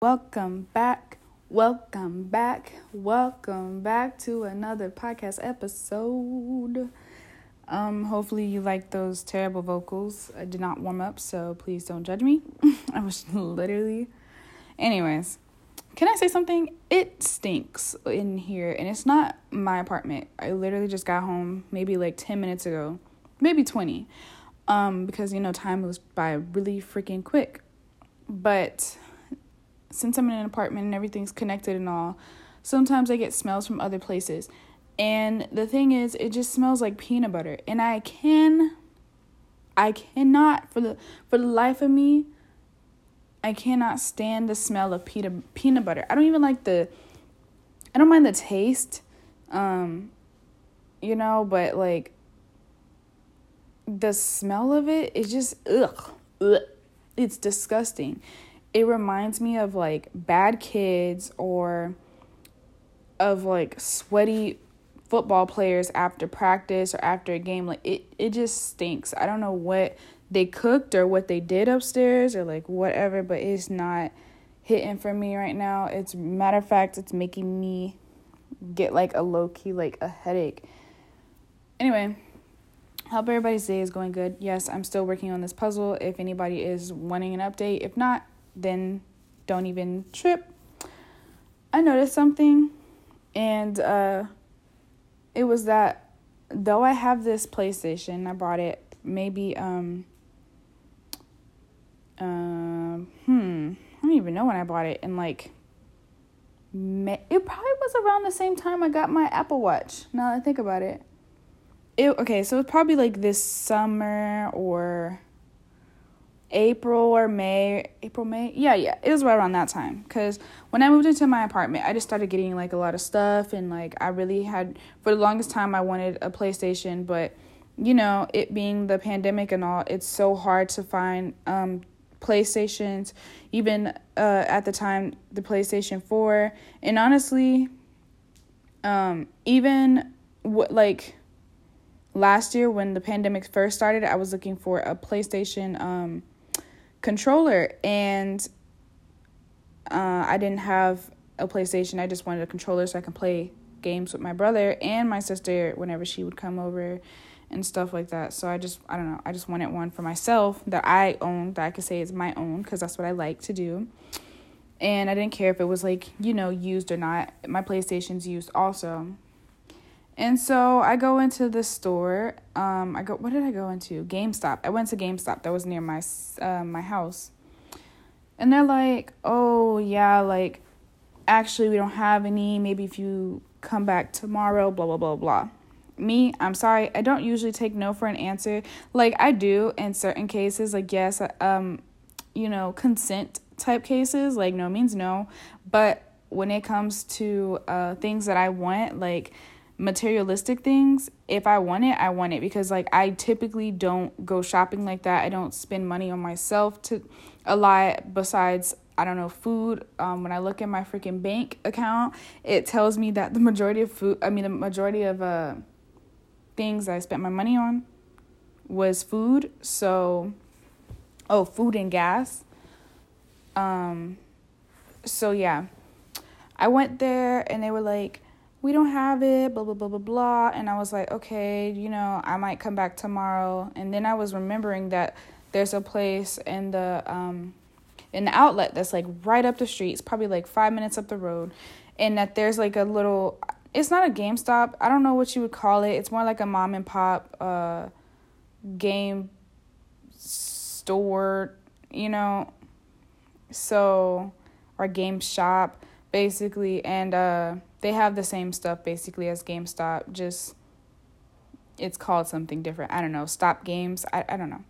Welcome back. Welcome back. Welcome back to another podcast episode. Um, hopefully you like those terrible vocals. I did not warm up, so please don't judge me. I was literally. Anyways, can I say something? It stinks in here, and it's not my apartment. I literally just got home maybe like 10 minutes ago, maybe 20. Um, because you know, time moves by really freaking quick. But since I'm in an apartment and everything's connected and all, sometimes I get smells from other places. And the thing is, it just smells like peanut butter. And I can I cannot for the for the life of me I cannot stand the smell of peanut peanut butter. I don't even like the I don't mind the taste. Um you know, but like the smell of it is just ugh, ugh. It's disgusting it reminds me of like bad kids or of like sweaty football players after practice or after a game. Like it it just stinks. I don't know what they cooked or what they did upstairs or like whatever but it's not hitting for me right now. It's matter of fact it's making me get like a low key like a headache. Anyway hope everybody's day is going good. Yes i'm still working on this puzzle. If anybody is wanting an update if not then don't even trip. I noticed something, and uh, it was that though I have this PlayStation, I bought it maybe um uh, hmm I don't even know when I bought it and like it probably was around the same time I got my Apple Watch. Now that I think about it. It okay, so it's probably like this summer or April or May, April, May. Yeah, yeah. It was right around that time. Because when I moved into my apartment, I just started getting like a lot of stuff. And like, I really had, for the longest time, I wanted a PlayStation. But, you know, it being the pandemic and all, it's so hard to find um, PlayStations. Even uh, at the time, the PlayStation 4. And honestly, um, even what, like, last year when the pandemic first started, I was looking for a PlayStation. Um, controller and uh, I didn't have a PlayStation. I just wanted a controller so I can play games with my brother and my sister whenever she would come over and stuff like that. So I just I don't know. I just wanted one for myself that I own that I could say is my own because that's what I like to do. And I didn't care if it was like, you know, used or not. My PlayStation's used also. And so I go into the store. Um, I go. What did I go into? GameStop. I went to GameStop that was near my uh, my house. And they're like, "Oh yeah, like actually we don't have any. Maybe if you come back tomorrow, blah blah blah blah." Me, I'm sorry. I don't usually take no for an answer. Like I do in certain cases. Like yes, um, you know, consent type cases. Like no means no. But when it comes to uh things that I want, like materialistic things if i want it i want it. Because like i typically don't go shopping like that. I don't spend money on myself to a lot besides i don't know food. Um, when i look at my freaking bank account it tells me that the majority of food i mean the majority of uh things i spent my money on was food. So oh food and gas. Um so yeah. I went there and they were like we don't have it, blah, blah, blah, blah, blah. And I was like, okay, you know, I might come back tomorrow. And then I was remembering that there's a place in the, um, in the outlet that's like right up the street. It's probably like five minutes up the road. And that there's like a little, it's not a GameStop. I don't know what you would call it. It's more like a mom and pop, uh, game store, you know, so, or game shop basically. And, uh, they have the same stuff basically as GameStop, just it's called something different. I don't know, Stop Games. I I don't know.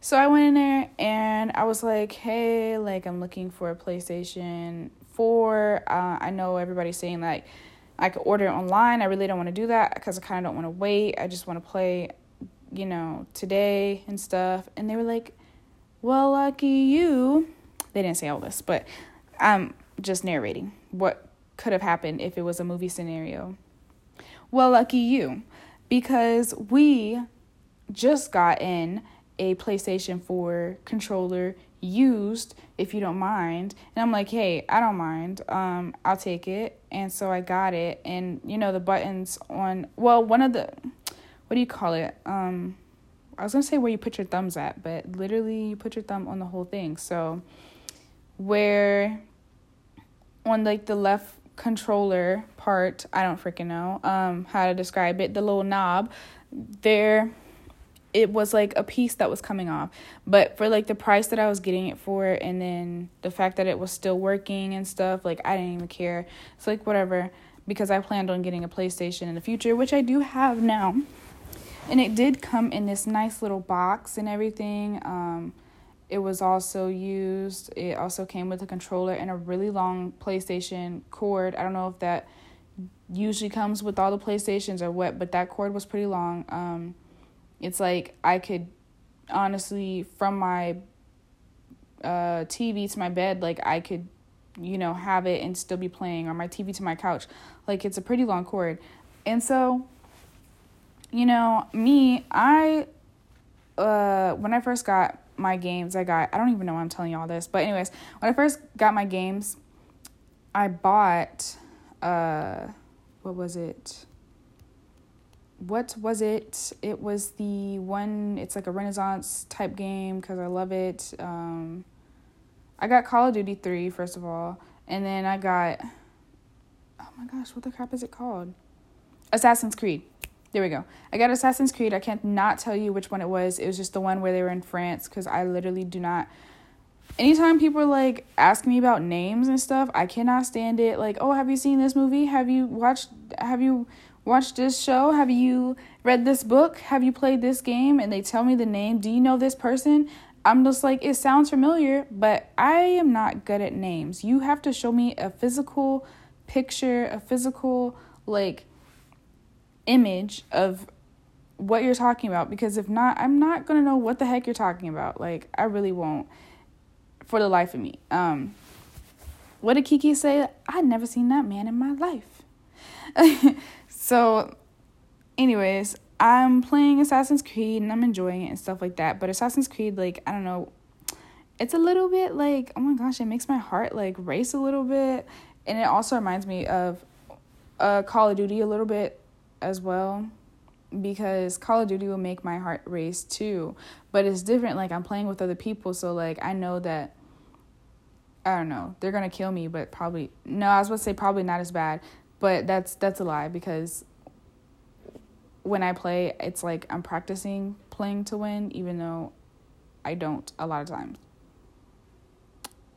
So I went in there and I was like, "Hey, like I'm looking for a PlayStation 4. Uh, I know everybody's saying like I could order it online. I really don't want to do that because I kind of don't want to wait. I just want to play, you know, today and stuff." And they were like, "Well, lucky you." They didn't say all this, but I'm just narrating what could have happened if it was a movie scenario. Well, lucky you, because we just got in a PlayStation 4 controller used if you don't mind. And I'm like, hey, I don't mind. Um, I'll take it. And so I got it. And you know, the buttons on well, one of the what do you call it? Um I was gonna say where you put your thumbs at, but literally you put your thumb on the whole thing. So where on like the left controller part, I don't freaking know um how to describe it, the little knob, there it was like a piece that was coming off. But for like the price that I was getting it for and then the fact that it was still working and stuff, like I didn't even care. It's like whatever because I planned on getting a PlayStation in the future, which I do have now. And it did come in this nice little box and everything. Um it was also used. It also came with a controller and a really long PlayStation cord. I don't know if that usually comes with all the PlayStations or what, but that cord was pretty long. Um it's like I could honestly from my uh, TV to my bed, like I could, you know, have it and still be playing, or my TV to my couch. Like it's a pretty long cord. And so, you know, me, I, uh, when I first got my games, I got, I don't even know why I'm telling you all this, but anyways, when I first got my games, I bought, uh, what was it? what was it? It was the one. It's like a Renaissance type game because I love it. Um, I got Call of Duty three first of all, and then I got. Oh my gosh, what the crap is it called? Assassin's Creed. There we go. I got Assassin's Creed. I can't not tell you which one it was. It was just the one where they were in France because I literally do not. Anytime people like ask me about names and stuff, I cannot stand it. Like, oh, have you seen this movie? Have you watched? Have you watched this show? Have you read this book? Have you played this game? And they tell me the name. Do you know this person? I'm just like, it sounds familiar, but I am not good at names. You have to show me a physical picture, a physical, like, image of what you're talking about because if not, I'm not going to know what the heck you're talking about. Like, I really won't for the life of me. Um, what did Kiki say? I'd never seen that man in my life. So, anyways, I'm playing Assassin's Creed and I'm enjoying it and stuff like that. But Assassin's Creed, like, I don't know, it's a little bit like, oh my gosh, it makes my heart like race a little bit. And it also reminds me of uh, Call of Duty a little bit as well because Call of Duty will make my heart race too. But it's different. Like, I'm playing with other people, so like, I know that. I don't know. They're gonna kill me, but probably no. I was to say probably not as bad. But that's that's a lie because when I play, it's like I'm practicing playing to win, even though I don't a lot of times.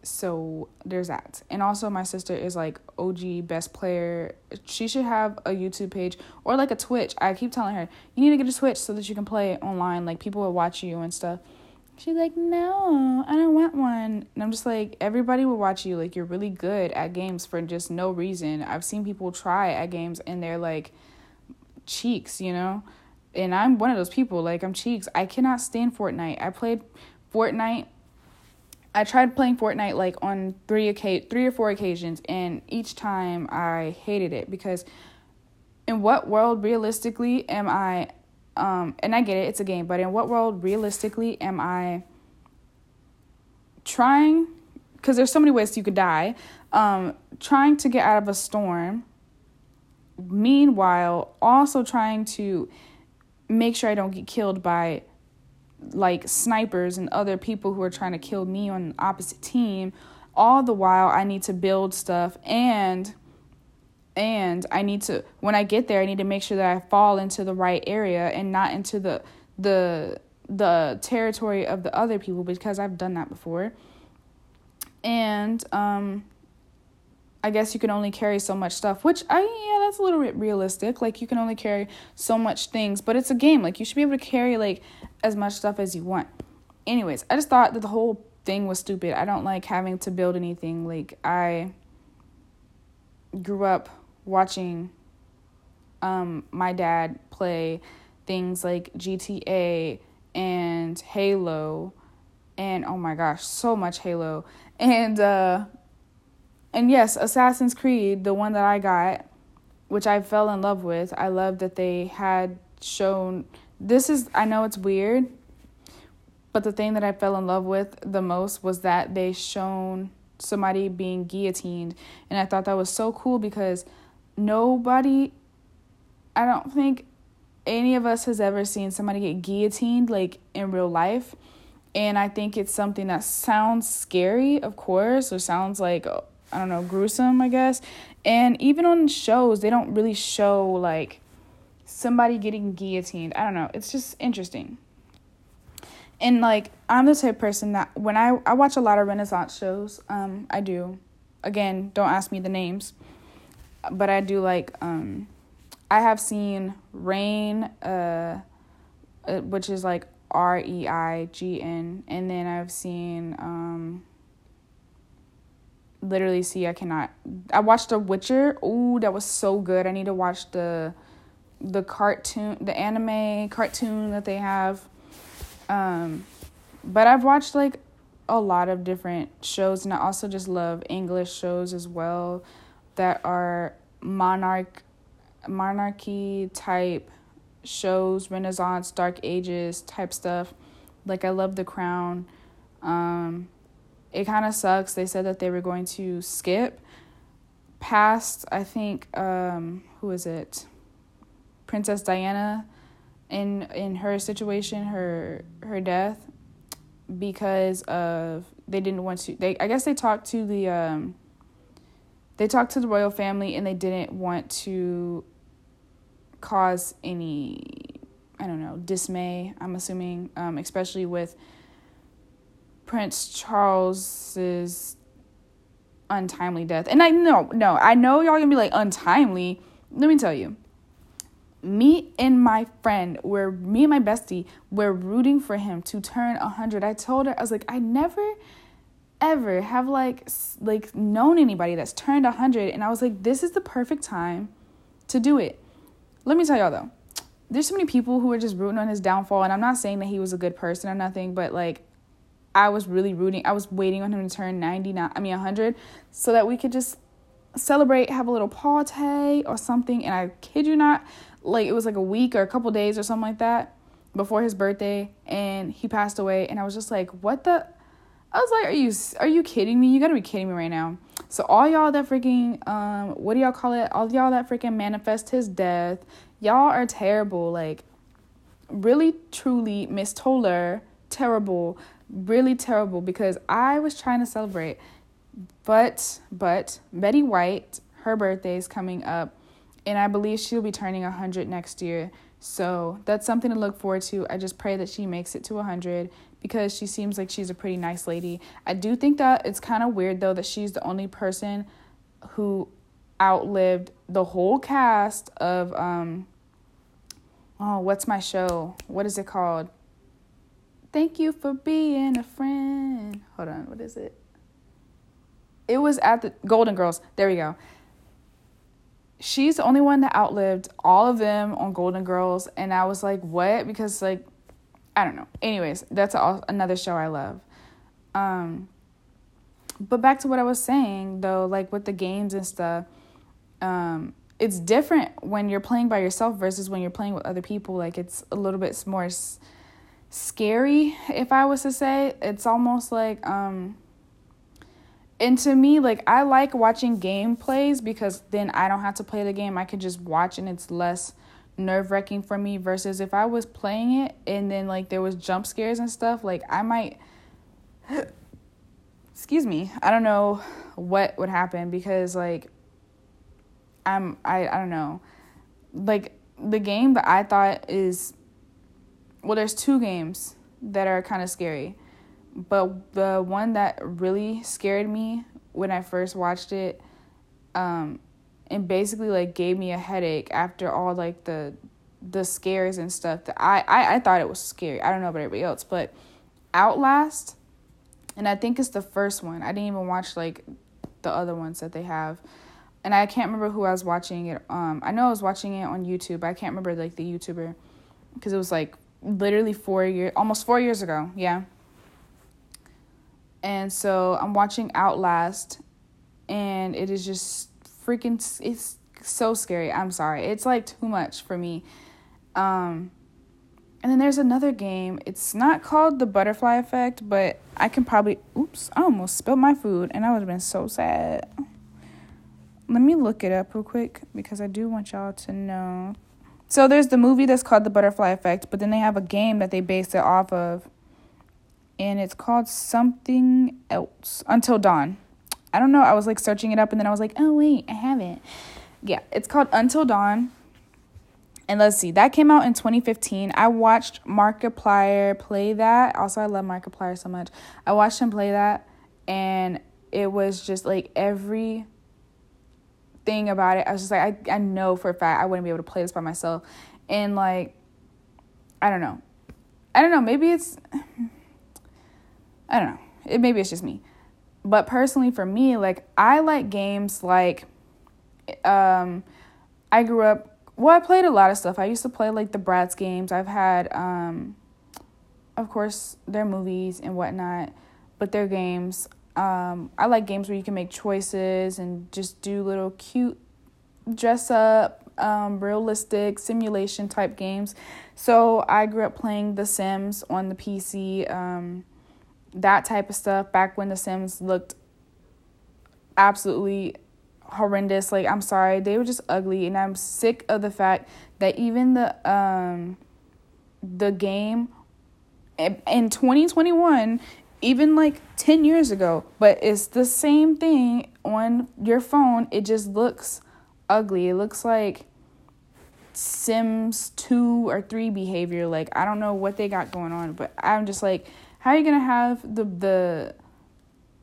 So there's that. And also, my sister is like OG best player. She should have a YouTube page or like a Twitch. I keep telling her, you need to get a Twitch so that you can play online. Like people will watch you and stuff. She's like, no, I don't want one. And I'm just like, everybody will watch you. Like, you're really good at games for just no reason. I've seen people try at games and they're like cheeks, you know? And I'm one of those people. Like, I'm cheeks. I cannot stand Fortnite. I played Fortnite. I tried playing Fortnite like on three occasion, three or four occasions, and each time I hated it because in what world realistically am I um, and I get it, it's a game, but in what world realistically am I trying? Because there's so many ways you could die. Um, trying to get out of a storm, meanwhile, also trying to make sure I don't get killed by like snipers and other people who are trying to kill me on the opposite team. All the while, I need to build stuff and and I need to when I get there I need to make sure that I fall into the right area and not into the the the territory of the other people because I've done that before. And um I guess you can only carry so much stuff, which I yeah, that's a little bit realistic. Like you can only carry so much things, but it's a game. Like you should be able to carry like as much stuff as you want. Anyways, I just thought that the whole thing was stupid. I don't like having to build anything. Like I grew up watching um, my dad play things like GTA and Halo and oh my gosh, so much Halo. And uh and yes, Assassin's Creed, the one that I got, which I fell in love with. I love that they had shown this is I know it's weird, But the thing that I fell in love with the most was that they shown somebody being guillotined. And I thought that was so cool because nobody, I don't think any of us has ever seen somebody get guillotined like in real life. And I think it's something that sounds scary, of course, or sounds like, oh, I don't know, gruesome, I guess. And even on shows, they don't really show like somebody getting guillotined. I don't know. It's just interesting. And like I'm the type person that when I I watch a lot of Renaissance shows, um I do. Again, don't ask me the names. But I do like um I have seen Reign uh, uh which is like R E I G N and then I've seen um literally see I cannot I watched The Witcher. Ooh, that was so good. I need to watch the the cartoon the anime cartoon that they have um, but I've watched like a lot of different shows, and I also just love English shows as well that are monarch monarchy type shows, Renaissance, Dark Ages type stuff. Like I love The Crown. Um, it kind of sucks. They said that they were going to skip past. I think um, who is it? Princess Diana in in her situation, her her death, because of they didn't want to. They I guess they talked to the um. They talked to the royal family and they didn't want to cause any I don't know dismay. I'm assuming, um, especially with Prince Charles's untimely death. And I know, no, I know y'all gonna be like untimely. Let me tell you, me and my friend were me and my bestie were rooting for him to turn 100 i told her i was like i never ever have like like known anybody that's turned 100 and i was like this is the perfect time to do it. Let me tell y'all though. There's so many people who are just rooting on his downfall. And i'm not saying that he was a good person or nothing but like i was really rooting i was waiting on him to turn 99 i mean 100 so that we could just celebrate have a little party or something and i kid you not like it was like a week or a couple days or something like that before his birthday and he passed away and I was just like what the? I was like are you are you kidding me? You got to be kidding me right now. So all y'all that freaking um what do y'all call it? All y'all that freaking manifest his death y'all are terrible like really truly Miss Toller terrible really terrible because I was trying to celebrate but but Betty White her birthday is coming up and I believe she'll be turning 100 next year. So that's something to look forward to. I just pray that she makes it to 100 because she seems like she's a pretty nice lady. I do think that it's kind of weird though that she's the only person who outlived the whole cast of um oh, what's my show? What is it called? Thank you for being a friend. Hold on, what is it? It was at the Golden Girls. There we go she's the only one that outlived all of them on Golden Girls, and I was like, what? Because like, I don't know. Anyways, that's a, another show I love. Um, but back to what I was saying though, like with the games and stuff, um, it's different when you're playing by yourself versus when you're playing with other people. Like it's a little bit more scary, if I was to say. It's almost like um and to me like i like watching gameplays because then i don't have to play the game. I can just watch and it's less nerve-wracking for me versus if i was playing it and then like there was jump scares and stuff like i might excuse me. I don't know what would happen because like i'm i, I don't know. Like the game that i thought is well there's two games that are kind of scary but the one that really scared me when I first watched it, um, and basically like gave me a headache after all like the the scares and stuff that I, I I thought it was scary. I don't know about everybody else, but Outlast, and I think it's the first one. I didn't even watch like the other ones that they have. And I can't remember who I was watching it. Um, I know I was watching it on YouTube. I can't remember like the YouTuber because it was like literally four years, almost four years ago. Yeah, and so I'm watching Outlast, and it is just freaking. It's so scary. I'm sorry. It's like too much for me. Um, and then there's another game. It's not called the Butterfly Effect, but I can probably. Oops, I almost spilled my food, and I would have been so sad. Let me look it up real quick because I do want y'all to know. So there's the movie that's called The Butterfly Effect, but then they have a game that they base it off of, and it's called something else. Until Dawn. I don't know. I was like searching it up, and then I was like, oh wait, I have it. Yeah, it's called Until Dawn and let's see, that came out in 2015. I watched Markiplier play that. Also, I love Markiplier so much. I watched him play that, and it was just like every thing about it. I was just like, I, I know for a fact I wouldn't be able to play this by myself. And like, I don't know. I don't know. Maybe it's, I don't know. It, maybe it's just me. But personally, for me, like, I like games like, um, I grew up well, I played a lot of stuff. I used to play like the Bratz games. I've had, um, of course, their movies and whatnot, but their games. Um, I like games where you can make choices and just do little cute dress up, um, realistic simulation type games. So I grew up playing The Sims on the PC, um, that type of stuff back when The Sims looked absolutely horrendous. Like I'm sorry, they were just ugly, and I'm sick of the fact that even the um the game in 2021 even like 10 years ago but it's the same thing on your phone. It just looks ugly. It looks like sims 2 or 3 behavior. Like i don't know what they got going on but i'm just like how are you gonna have the the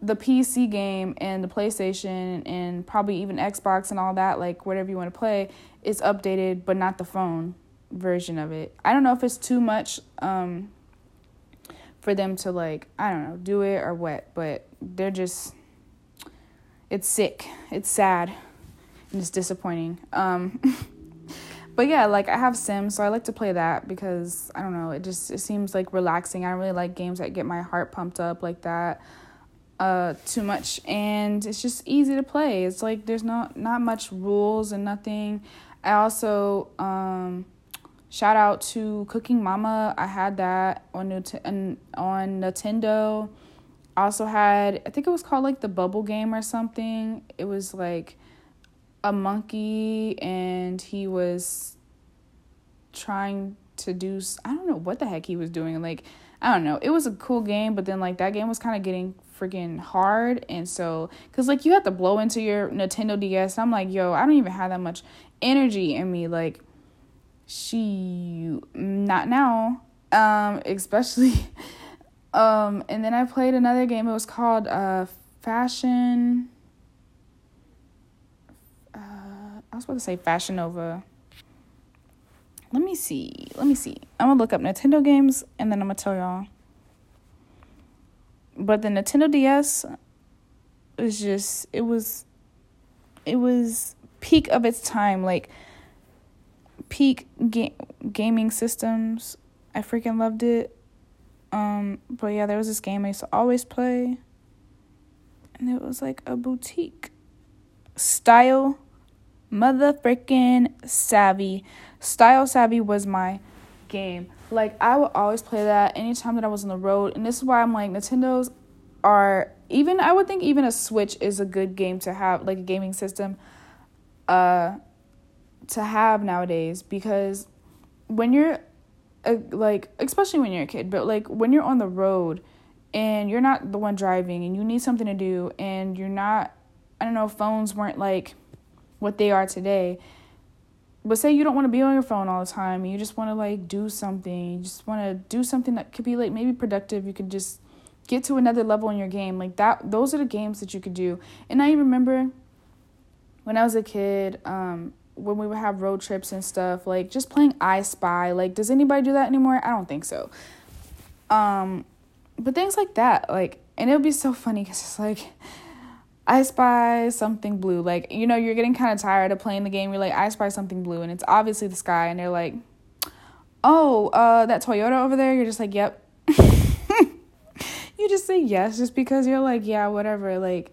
the PC game and the PlayStation and probably even Xbox and all that, like whatever you want to play, is updated, but not the phone version of it. I don't know if it's too much um, for them to like, I don't know, do it or what, but they're just, it's sick, it's sad, and it's disappointing. Um, but yeah, like I have Sims, so I like to play that because I don't know, it just it seems like relaxing. I don't really like games that get my heart pumped up like that uh too much. And it's just easy to play. It's like there's not not much rules and nothing. I also um shout out to cooking mama. I had that on Nut- on nintendo. Also had i think it was called like the bubble game or something. It was like a monkey and he was trying to do i don't know what the heck he was doing. Like i don't know. It was a cool game but then like that game was kind of getting freaking hard. And so because like you have to blow into your nintendo ds i'm like yo i don't even have that much energy in me. Like she not now um especially um and then i played another game. It was called uh fashion uh i was about to say fashion nova. Let me see let me see. I'm gonna look up nintendo games and then i'm gonna tell y'all. But the Nintendo DS was just it was it was peak of its time. Like peak ga- gaming systems. I freaking loved it. Um but yeah there was this game i used to always play. And it was like a boutique style mother freaking savvy. Style savvy was my game. Like I would always play that anytime that I was on the road, and this is why I'm like Nintendos are even I would think even a Switch is a good game to have, like a gaming system, uh, to have nowadays because when you're uh, like especially when you're a kid, but like when you're on the road and you're not the one driving and you need something to do and you're not I don't know phones weren't like what they are today but say you don't want to be on your phone all the time and you just want to like do something you just want to do something that could be like maybe productive you could just get to another level in your game like that those are the games that you could do. And i remember when i was a kid um when we would have road trips and stuff like just playing i spy like does anybody do that anymore i don't think so um but things like that like and it would be so funny because it's like I spy something blue. Like, you know, you're getting kind of tired of playing the game. You're like, I spy something blue, and it's obviously the sky. And they're like, oh, uh, that Toyota over there. You're just like, yep. you just say yes just because you're like, yeah, whatever. Like,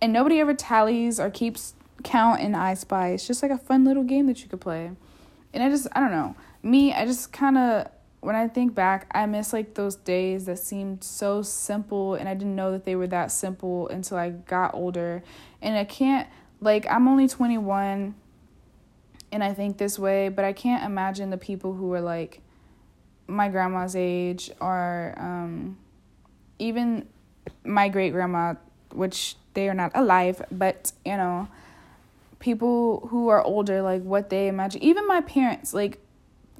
and nobody ever tallies or keeps count in I Spy. It's just like a fun little game that you could play. And I just, I don't know. Me, I just kind of when I think back, I miss like those days that seemed so simple and I didn't know that they were that simple until I got older. And I can't like I'm only 21 and I think this way, but I can't imagine the people who are like my grandma's age or um, even my great grandma, which they are not alive, but you know, people who are older, like what they imagine. Even my parents, like,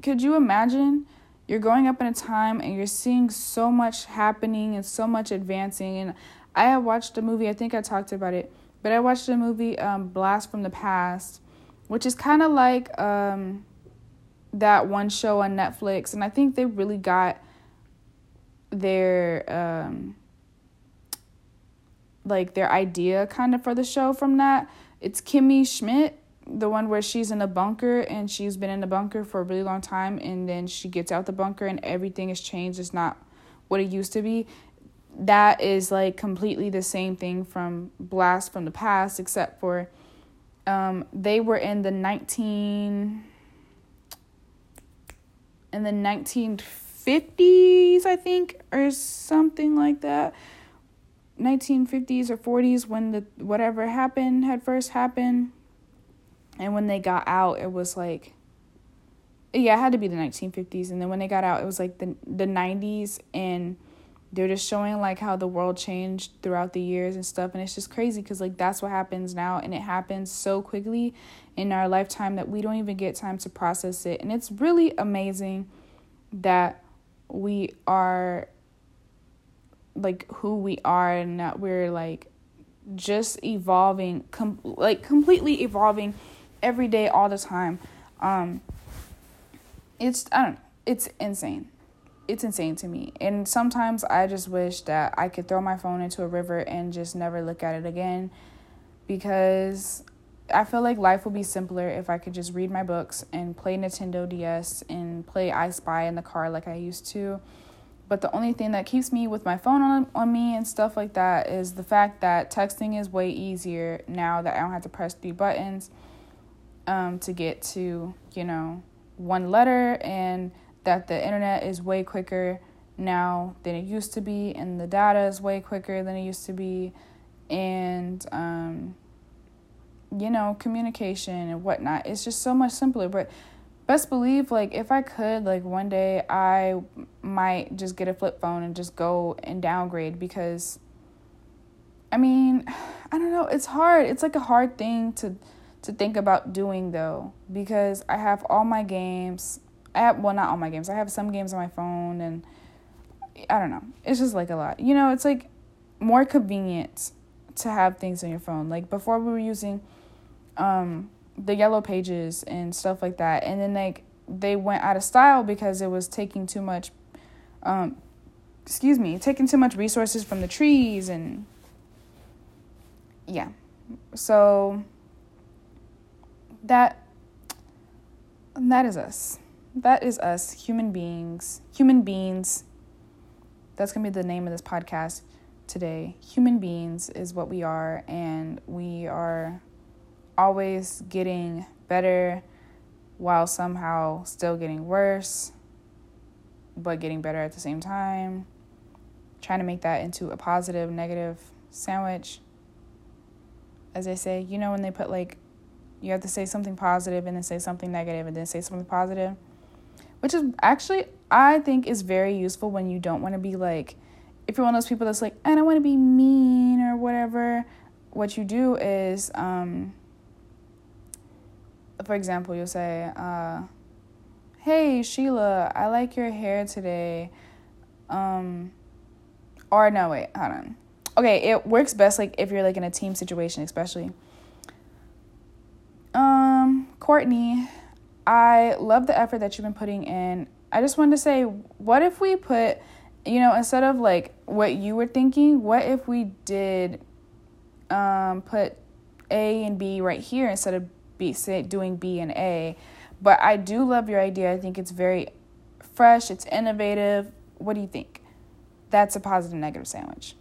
could you imagine? You're growing up in a time and you're seeing so much happening and so much advancing. And I have watched a movie, I think I talked about it, but I watched a movie, um, Blast from the Past, which is kind of like um, that one show on Netflix. And I think they really got their. Um, like their idea kind of for the show from that. It's Kimmy Schmidt, the one where she's in a bunker and she's been in the bunker for a really long time and then she gets out the bunker and everything has changed. It's not what it used to be. That is like completely the same thing from Blast from the Past, except for um, they were in the 19 in the 1950s, I think, or something like that. 1950s or 40s when the whatever happened had first happened. And when they got out it was like yeah it had to be the 1950s and then when they got out it was like the the 90s and they're just showing like how the world changed throughout the years and stuff. And it's just crazy because like that's what happens now. And it happens so quickly in our lifetime that we don't even get time to process it. And it's really amazing that we are like who we are and that we're like just evolving com- like completely evolving every day all the time. Um it's i don't know it's insane. It's insane to me. And sometimes i just wish that i could throw my phone into a river and just never look at it again because i feel like life would be simpler if i could just read my books and play nintendo ds and play i spy in the car like i used to but the only thing that keeps me with my phone on, on me and stuff like that is the fact that texting is way easier now that I don't have to press three buttons um, to get to, you know, one letter and that the internet is way quicker now than it used to be and the data is way quicker than it used to be and um, you know communication and whatnot. It's just so much simpler but best believe like if I could like one day I might just get a flip phone and just go and downgrade because I mean, I don't know, it's hard. It's like a hard thing to to think about doing though because I have all my games. I have well not all my games. I have some games on my phone and I don't know. It's just like a lot. You know, it's like more convenient to have things on your phone. Like before we were using um the yellow pages and stuff like that. And then like they went out of style because it was taking too much um excuse me taking too much resources from the trees and yeah. So that that is us. That is us human beings human beings. That's going to be the name of this podcast today. Human beings is what we are and we are always getting better while somehow still getting worse, but getting better at the same time. Trying to make that into a positive, negative sandwich. As they say, you know, when they put like, you have to say something positive and then say something negative and then say something positive, which is actually, I think, is very useful when you don't want to be like, if you're one of those people that's like, I don't want to be mean or whatever, what you do is, um, for example, you'll say, uh, "Hey Sheila, I like your hair today." Um, or no, wait, hold on. Okay, it works best like if you're like in a team situation, especially. Um, Courtney, I love the effort that you've been putting in. I just wanted to say, what if we put, you know, instead of like what you were thinking, what if we did um put A and B right here instead of B say, doing B and A. But I do love your idea. I think it's very fresh, it's innovative. What do you think? That's a positive negative sandwich.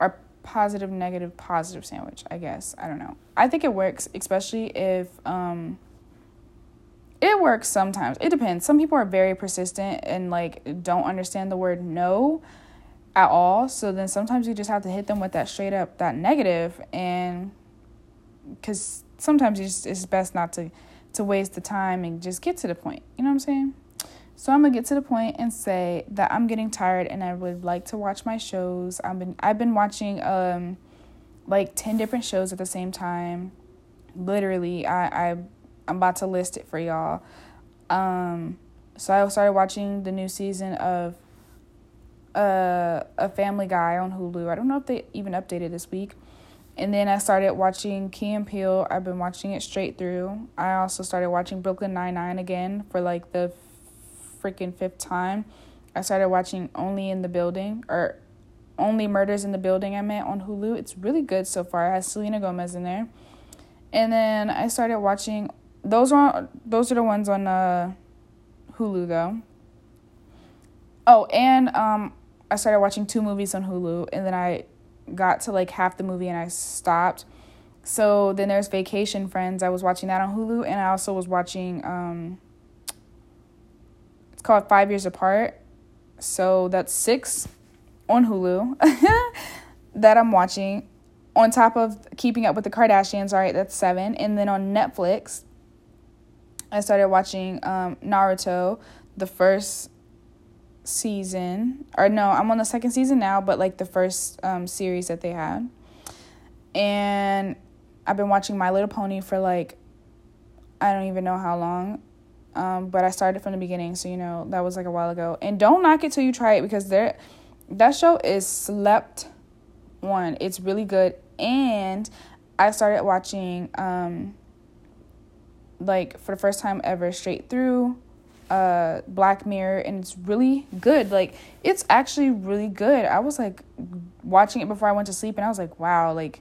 Or positive negative positive sandwich, I guess. I don't know. I think it works, especially if um it works sometimes. It depends. Some people are very persistent and like don't understand the word no at all. So then sometimes you just have to hit them with that straight up that negative and cuz sometimes it's, it's best not to to waste the time and just get to the point. You know what I'm saying? So I'm gonna get to the point and say that I'm getting tired and I would like to watch my shows. I've been I've been watching um like ten different shows at the same time. Literally, I, I I'm about to list it for y'all. Um so I started watching the new season of uh a Family Guy on Hulu. I don't know if they even updated this week. And then I started watching Key and Peele. I've been watching it straight through. I also started watching Brooklyn Nine Nine again for like the freaking fifth time. I started watching Only in the Building or Only Murders in the Building. I meant on Hulu. It's really good so far. It has Selena Gomez in there, and then I started watching. Those are those are the ones on uh, Hulu though. Oh, and um, I started watching two movies on Hulu, and then I got to like half the movie and I stopped. So then there's Vacation Friends. I was watching that on Hulu, and I also was watching um, it's called Five Years Apart. So that's six on Hulu that I'm watching. On top of Keeping Up with the Kardashians, all right, that's seven. And then on Netflix, I started watching um, Naruto, the first season. Or no, I'm on the second season now, but like the first um, series that they had. And I've been watching My Little Pony for like, I don't even know how long. Um, but I started from the beginning, so you know that was like a while ago. And don't knock it till you try it because there, that show is slept on. It's really good, and I started watching um, like for the first time ever straight through uh Black Mirror and it's really good. Like it's actually really good. I was like watching it before I went to sleep and I was like, wow, like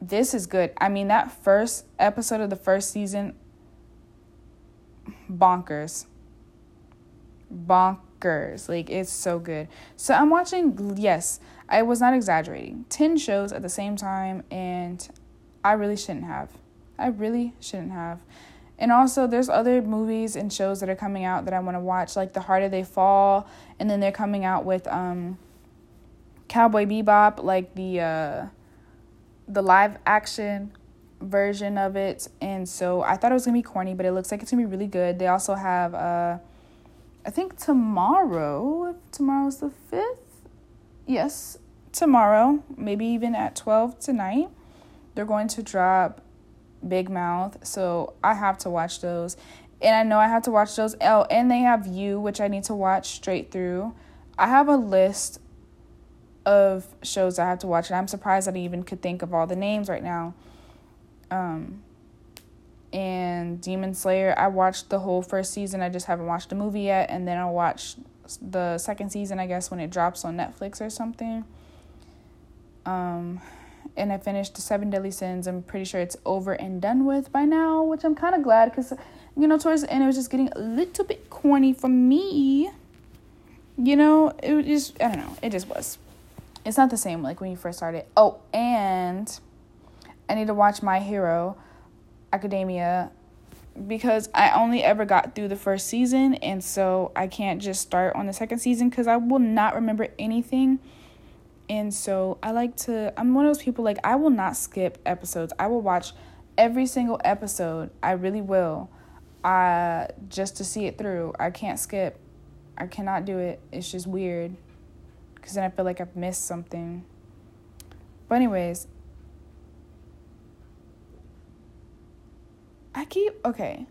this is good. I mean, that first episode of the first season bonkers. Bonkers. Like, it's so good. So, I'm watching, yes, I was not exaggerating, 10 shows at the same time, and I really shouldn't have. I really shouldn't have. And also, there's other movies and shows that are coming out that I want to watch, like The Harder They Fall, and then they're coming out with um, Cowboy Bebop, like the uh, the live action version of it. And so I thought it was to be corny, but it looks like it's to be really good. They also have, uh, I think tomorrow, if tomorrow's the 5th, yes, tomorrow, maybe even at 12 tonight, they're going to drop Big Mouth. So I have to watch those. And I know I have to watch those. Oh, and they have You, which I need to watch straight through. I have a list of shows I have to watch, and I'm surprised that I even could think of all the names right now. Um, and Demon Slayer, I watched the whole first season. I just haven't watched the movie yet, and then I'll watch the second season, I guess, when it drops on Netflix or something. Um, and I finished the Seven Deadly Sins. I'm pretty sure it's over and done with by now, which I'm kind of glad because, you know, towards the end it was just getting a little bit corny for me. You know, it was just I don't know, it just was. It's not the same like when you first started. Oh, and I need to watch My Hero Academia because I only ever got through the first season and so I can't just start on the second season cuz I will not remember anything. And so I like to I'm one of those people like I will not skip episodes. I will watch every single episode. I really will. Uh just to see it through. I can't skip. I cannot do it. It's just weird cuz then I feel like I've missed something. But anyways, I keep okay.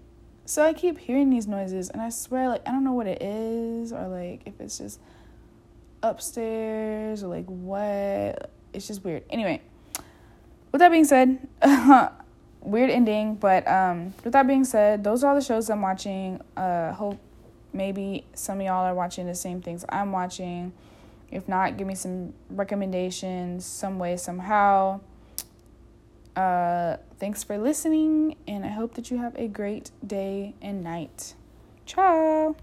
So I keep hearing these noises and I swear like I don't know what it is or like if it's just upstairs or like what. It's just weird. Anyway, with that being said, weird ending, but um with that being said, those are all the shows I'm watching. Uh hope maybe some of y'all are watching the same things I'm watching. If not, give me some recommendations some way somehow. Uh, thanks for listening, and I hope that you have a great day and night. Ciao.